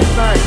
last night.